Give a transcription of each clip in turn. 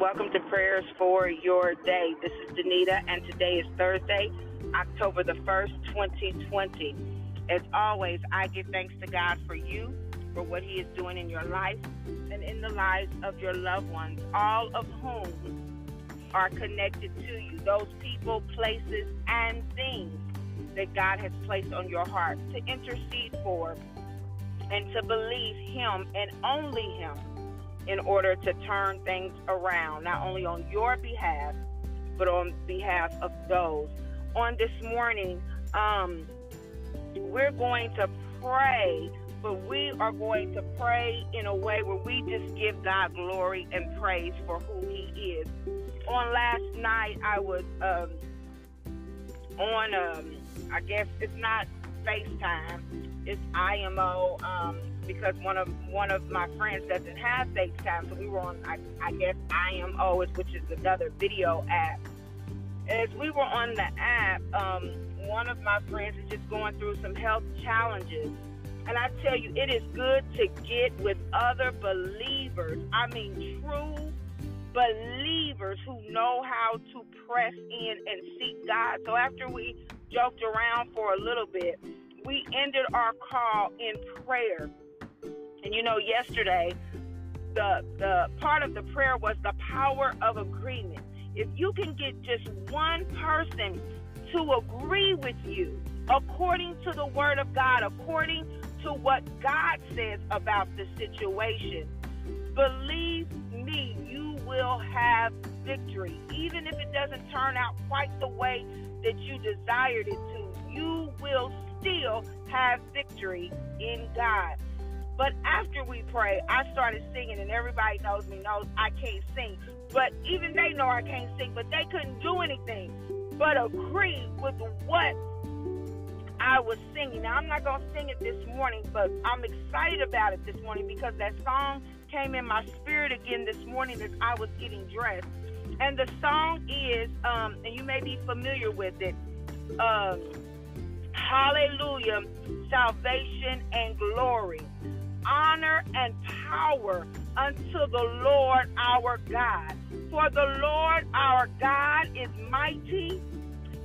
welcome to Prayers for Your Day. This is Danita, and today is Thursday, October the 1st, 2020. As always, I give thanks to God for you, for what He is doing in your life and in the lives of your loved ones, all of whom are connected to you, those people, places, and things that God has placed on your heart to intercede for and to believe Him and only Him in order to turn things around, not only on your behalf, but on behalf of those. On this morning, um, we're going to pray, but we are going to pray in a way where we just give God glory and praise for who He is. On last night, I was um, on, um, I guess it's not FaceTime, it's IMO. Um, because one of one of my friends doesn't have FaceTime, so we were on I, I guess IMO, which is another video app. As we were on the app, um, one of my friends is just going through some health challenges. And I tell you, it is good to get with other believers. I mean, true believers who know how to press in and seek God. So after we joked around for a little bit, we ended our call in prayer. And you know, yesterday, the the part of the prayer was the power of agreement. If you can get just one person to agree with you according to the word of God, according to what God says about the situation, believe me, you will have victory. Even if it doesn't turn out quite the way that you desired it to, you will still have victory in God. But after we pray, I started singing, and everybody knows me knows I can't sing. But even they know I can't sing, but they couldn't do anything but agree with what I was singing. Now, I'm not going to sing it this morning, but I'm excited about it this morning because that song came in my spirit again this morning as I was getting dressed. And the song is, um, and you may be familiar with it, um, Hallelujah, Salvation and Glory honor and power unto the Lord our God. For the Lord our God is mighty.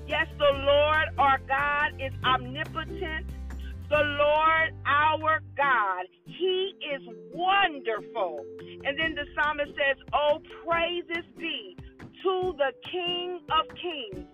Yes, the Lord our God is omnipotent. The Lord our God, He is wonderful. And then the psalmist says, Oh, praises be to the King of Kings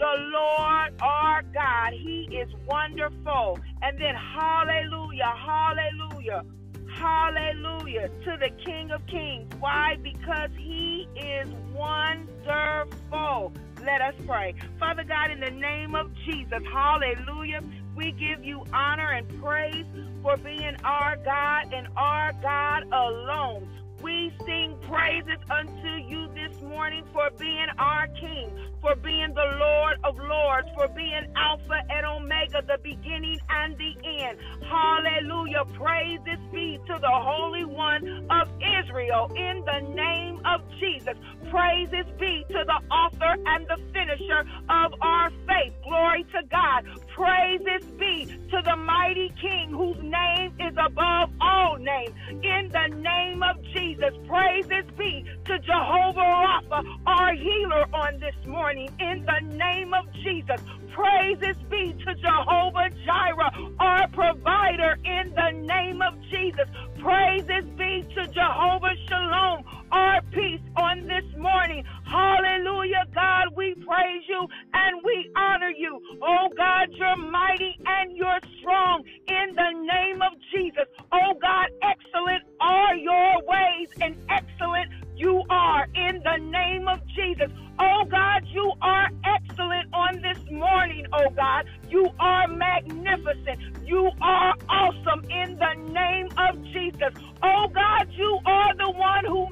the Lord our God. He is wonderful. And then hallelujah, hallelujah, hallelujah to the King of Kings. Why? Because he is wonderful. Let us pray. Father God, in the name of Jesus, hallelujah. We give you honor and praise for being our God and our God alone. We sing praises unto you this morning for being our King, for being the Lord of Lords, for being Alpha and Omega, the beginning and the end. Hallelujah. Praises be to the Holy One of Israel in the name of Jesus. Praises be to the author and the finisher of our faith. Glory to God. Praises be to the mighty King whose name is above all names. In the name of Jesus, praises be Jehovah Rapha, our healer on this morning. In the name of Jesus, praises be to Jehovah Jireh, our provider. In the name of Jesus, praises be to Jehovah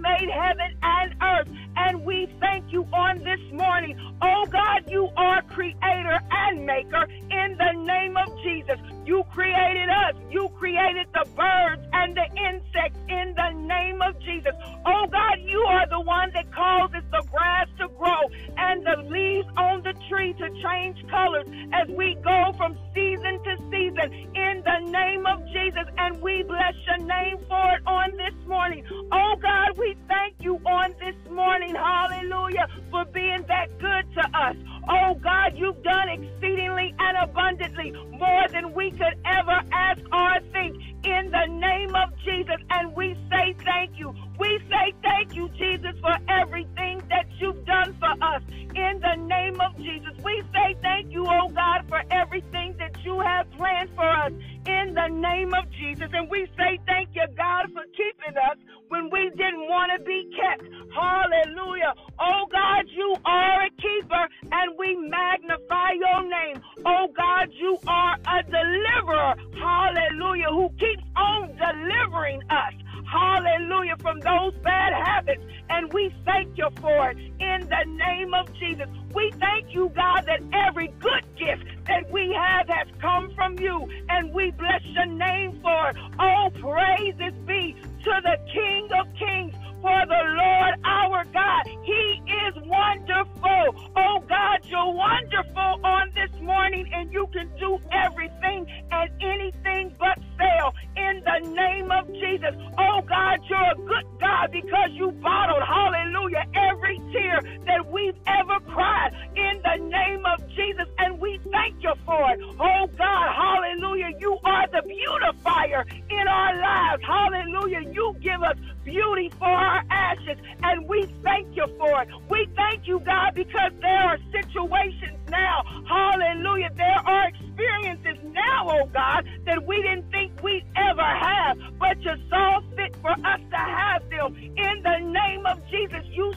made heaven and earth. And we thank you on this morning. Oh God, you are creator and maker in the name of Jesus. You created us. You created the birds and the insects in the name of Jesus. Oh God, you are the one that causes the grass to grow and the leaves on the tree to change colors as we go from season to season in the name of Jesus. And we bless your name for us. Oh God, you've done exceedingly and abundantly more than we could ever ask or think in the name of Jesus. And we say thank you. We say thank you, Jesus, for everything that you've done for us in the name of Jesus. We for it in the name of Jesus. We thank you, God, that every good gift that we have has come from you. And we bless your name for it. Oh, praises be to the King of Kings for the Lord our God. He is wonderful. Oh God, you're wonderful on this morning, and you can do everything and anything but fail in the name of Jesus. Oh God, you're a good God because you bottled, hallelujah, tear that we've ever cried in the name of Jesus, and we thank you for it. Oh God, hallelujah, you are the beautifier in our lives. Hallelujah, you give us beauty for our ashes, and we thank you for it. We thank you, God, because there are situations now, hallelujah, there are experiences now, oh God, that we didn't think we'd ever have, but you saw fit for us to have them. In the name of Jesus, you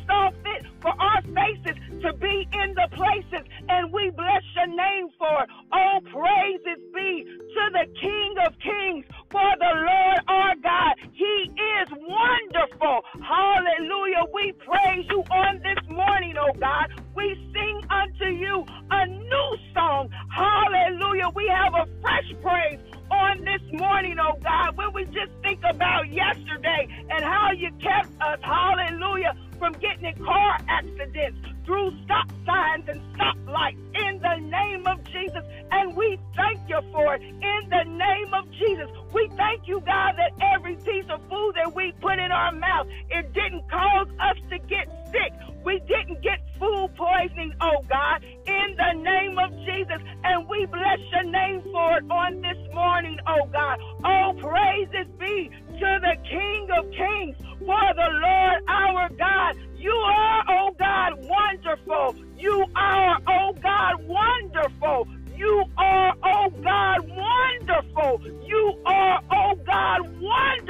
to be in the places, and we bless your name for it. Oh, praises be to the King of Kings, for the Lord our God. He is wonderful. Hallelujah. We praise you on this morning, oh God. We sing unto you a new song. Hallelujah. We have a fresh praise on this morning, oh God, when we just think about yesterday and how you kept us, hallelujah, from getting in car accidents through stop signs and stoplights in the name of Jesus. And we thank you for it in the name of Jesus. We thank you, God, that every piece of food that we put in our mouth, it didn't cause us to get sick. We didn't get food poisoning, oh God, in the name of Jesus. And we bless your name for it on this morning, oh God. Oh, praises be to the King of Kings, for the Lord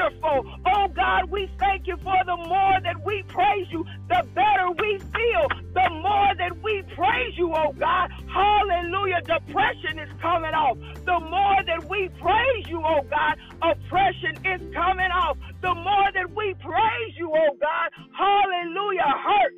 wonderful. Oh God, we thank you for the more that we praise you, the better we feel. The more that we praise you, oh God. Hallelujah. Depression is coming off. The more that we praise you, oh God, oppression is coming off. The more that we praise you, oh God, hallelujah, hurt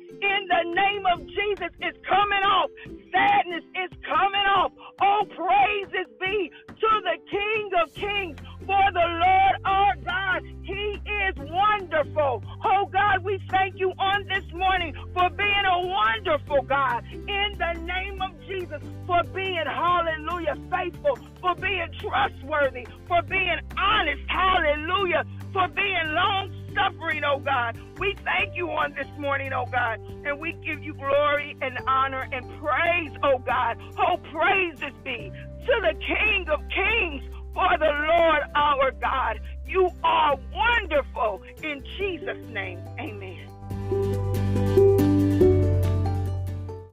We thank you on this morning for being a wonderful God. In the name of Jesus, for being, hallelujah, faithful, for being trustworthy, for being honest, hallelujah, for being long suffering, oh God. We thank you on this morning, oh God, and we give you glory and honor and praise, oh God. Oh, praises be to the King of Kings, for the Lord our God, you are wonderful. In Jesus' name, amen.